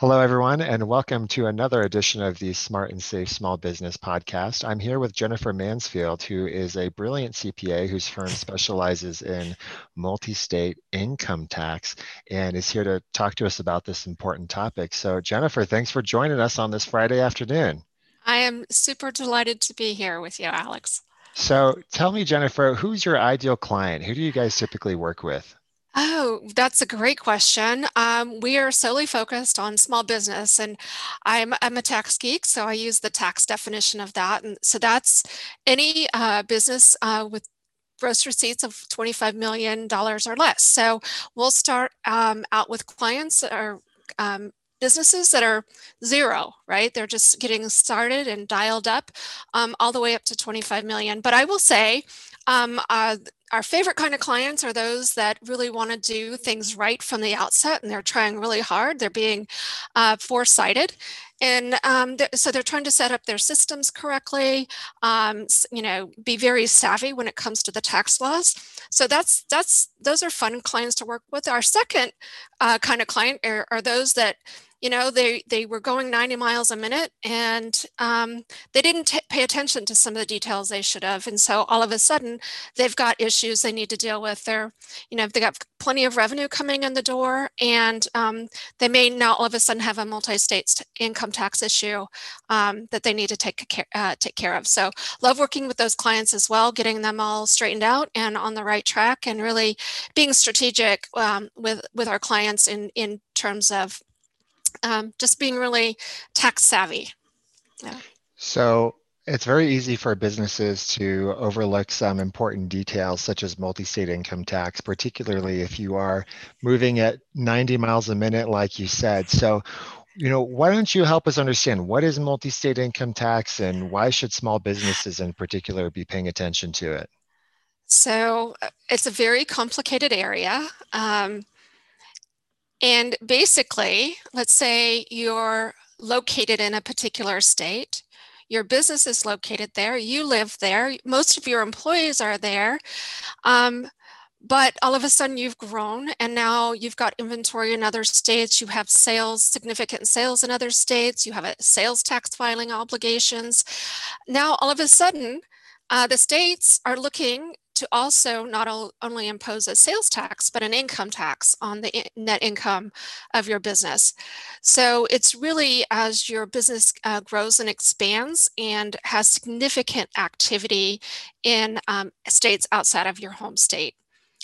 Hello, everyone, and welcome to another edition of the Smart and Safe Small Business Podcast. I'm here with Jennifer Mansfield, who is a brilliant CPA whose firm specializes in multi state income tax and is here to talk to us about this important topic. So, Jennifer, thanks for joining us on this Friday afternoon. I am super delighted to be here with you, Alex. So, tell me, Jennifer, who's your ideal client? Who do you guys typically work with? Oh, that's a great question. Um, we are solely focused on small business, and I'm, I'm a tax geek, so I use the tax definition of that. And so that's any uh, business uh, with gross receipts of $25 million or less. So we'll start um, out with clients or um, businesses that are zero, right? They're just getting started and dialed up um, all the way up to 25 million. But I will say, um, uh, our favorite kind of clients are those that really want to do things right from the outset and they're trying really hard. They're being uh, foresighted. And um, so they're trying to set up their systems correctly, um, you know, be very savvy when it comes to the tax laws. So that's that's those are fun clients to work with. Our second uh, kind of client are, are those that you know they they were going 90 miles a minute and um, they didn't t- pay attention to some of the details they should have and so all of a sudden they've got issues they need to deal with they're you know they got plenty of revenue coming in the door and um, they may now all of a sudden have a multi-state income tax issue um, that they need to take care, uh, take care of so love working with those clients as well getting them all straightened out and on the right track and really being strategic um, with with our clients in in terms of um, just being really tax savvy. Yeah. So it's very easy for businesses to overlook some important details such as multi-state income tax, particularly if you are moving at 90 miles a minute, like you said. So, you know, why don't you help us understand what is multi-state income tax and why should small businesses in particular be paying attention to it? So uh, it's a very complicated area. Um, and basically, let's say you're located in a particular state, your business is located there, you live there, most of your employees are there. Um, but all of a sudden you've grown and now you've got inventory in other states you have sales significant sales in other states you have a sales tax filing obligations now all of a sudden uh, the states are looking to also not only impose a sales tax, but an income tax on the net income of your business. So it's really as your business uh, grows and expands and has significant activity in um, states outside of your home state.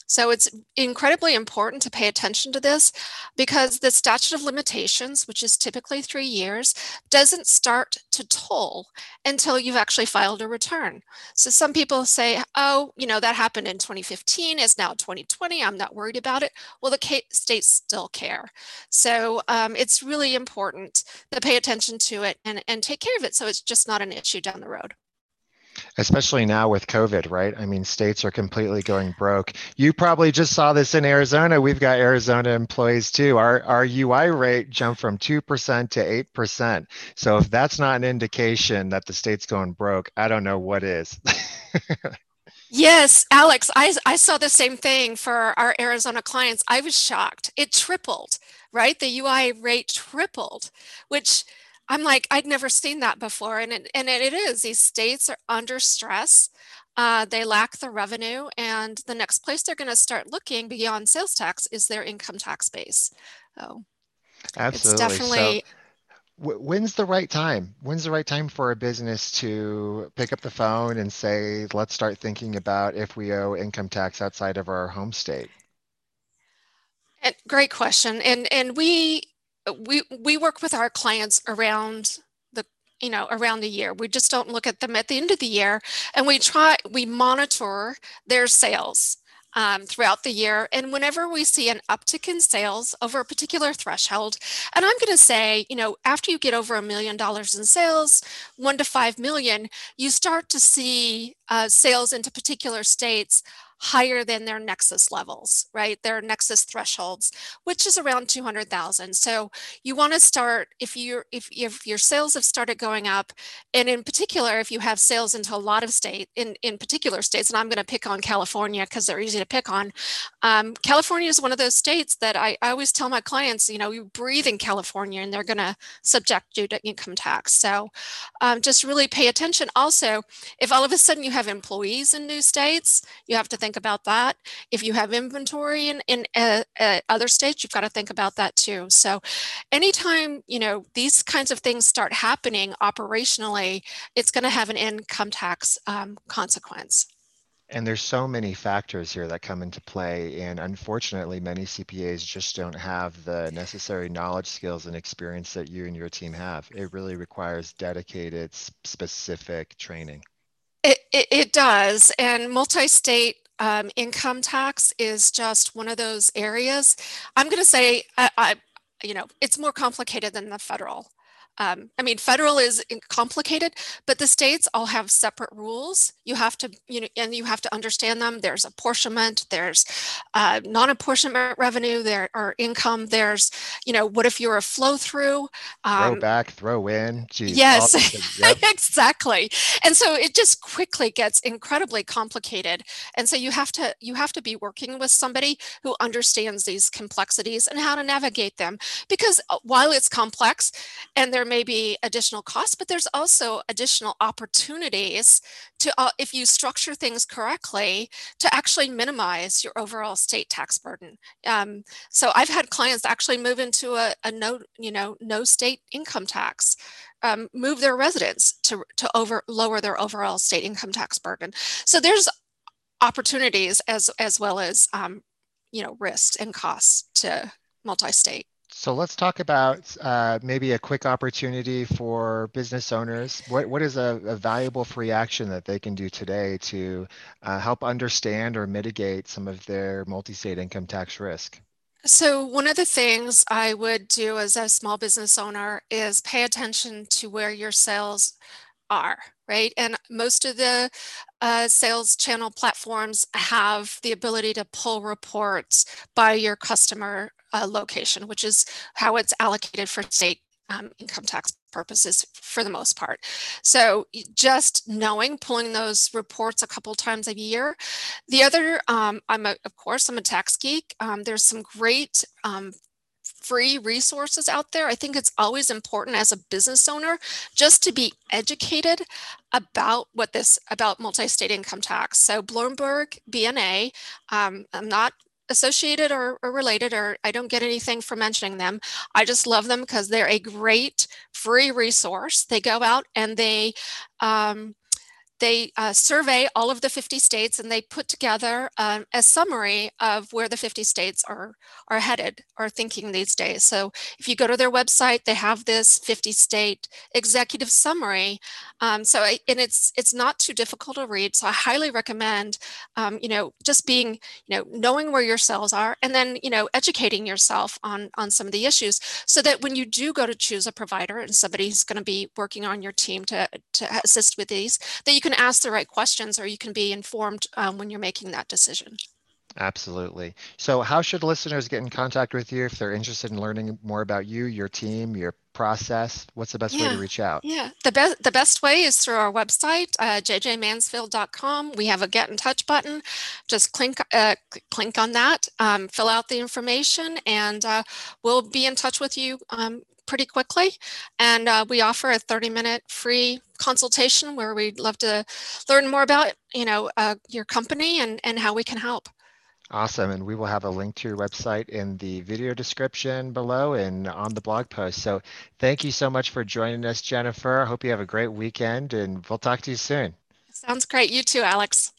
So it's incredibly important to pay attention to this because the statute of limitations, which is typically three years, doesn't start to toll until you've actually filed a return. So some people say, oh, you know, that happened in 2015, it's now 2020, I'm not worried about it. Well, the states still care. So um, it's really important to pay attention to it and, and take care of it so it's just not an issue down the road especially now with COVID, right? I mean, states are completely going broke. You probably just saw this in Arizona. We've got Arizona employees too. Our our UI rate jumped from 2% to 8%. So if that's not an indication that the state's going broke, I don't know what is. Yes, Alex, I, I saw the same thing for our Arizona clients. I was shocked. It tripled, right? The UI rate tripled, which I'm like, I'd never seen that before. And it, and it is, these states are under stress. Uh, they lack the revenue. And the next place they're going to start looking beyond sales tax is their income tax base. So Absolutely. It's definitely. So, when's the right time? When's the right time for a business to pick up the phone and say, let's start thinking about if we owe income tax outside of our home state? And great question. And and we we we work with our clients around the you know around the year we just don't look at them at the end of the year and we try we monitor their sales um, throughout the year. And whenever we see an uptick in sales over a particular threshold, and I'm going to say, you know, after you get over a million dollars in sales, one to five million, you start to see uh, sales into particular states higher than their nexus levels, right? Their nexus thresholds, which is around 200,000. So you want to start if you if if your sales have started going up, and in particular if you have sales into a lot of state in in particular states, and I'm going to pick on California because they're easy to pick on. Um, California is one of those states that I, I always tell my clients, you know, you breathe in California, and they're going to subject you to income tax. So um, just really pay attention. Also, if all of a sudden you have employees in new states, you have to think about that. If you have inventory in, in uh, uh, other states, you've got to think about that too. So anytime, you know, these kinds of things start happening operationally, it's going to have an income tax um, consequence. And there's so many factors here that come into play. And unfortunately, many CPAs just don't have the necessary knowledge, skills, and experience that you and your team have. It really requires dedicated, specific training. It, it, it does. And multi state um, income tax is just one of those areas. I'm going to say, I, I, you know, it's more complicated than the federal. Um, I mean, federal is complicated, but the states all have separate rules. You have to, you know, and you have to understand them. There's apportionment, there's uh, non-apportionment revenue, there are income. There's, you know, what if you're a flow through? Um, throw back, throw in. Geez, yes, yep. exactly. And so it just quickly gets incredibly complicated. And so you have to you have to be working with somebody who understands these complexities and how to navigate them. Because uh, while it's complex, and there there may be additional costs, but there's also additional opportunities to, uh, if you structure things correctly, to actually minimize your overall state tax burden. Um, so I've had clients actually move into a, a no, you know, no state income tax. Um, move their residence to, to over lower their overall state income tax burden. So there's opportunities as as well as um, you know risks and costs to multi-state. So let's talk about uh, maybe a quick opportunity for business owners. What, what is a, a valuable free action that they can do today to uh, help understand or mitigate some of their multi-state income tax risk? So one of the things I would do as a small business owner is pay attention to where your sales are, right? And most of the uh, sales channel platforms have the ability to pull reports by your customer uh, location, which is how it's allocated for state um, income tax purposes for the most part. So just knowing, pulling those reports a couple times a year. The other, um, I'm a, of course, I'm a tax geek. Um, there's some great um, free resources out there. I think it's always important as a business owner just to be educated about what this about multi-state income tax. So Bloomberg BNA, um, I'm not associated or, or, related or I don't get anything for mentioning them. I just love them because they're a great free resource. They go out and they um, they uh, survey all of the 50 states and they put together um, a summary of where the 50 states are, are headed or thinking these days. So if you go to their website, they have this 50 state executive summary. Um, so, and it's, it's not too difficult to read. So I highly recommend, um, you know, just being, you know, knowing where your cells are and then, you know, educating yourself on, on some of the issues so that when you do go to choose a provider and somebody's going to be working on your team to, to assist with these, that you can ask the right questions or you can be informed um, when you're making that decision. Absolutely. So, how should listeners get in contact with you if they're interested in learning more about you, your team, your process? What's the best yeah, way to reach out? Yeah, the best the best way is through our website, uh, jjmansfield.com. We have a get in touch button. Just click uh, click on that, um, fill out the information, and uh, we'll be in touch with you um, pretty quickly. And uh, we offer a 30 minute free consultation where we'd love to learn more about, you know, uh, your company and, and how we can help. Awesome. And we will have a link to your website in the video description below and on the blog post. So thank you so much for joining us, Jennifer. I hope you have a great weekend and we'll talk to you soon. Sounds great. You too, Alex.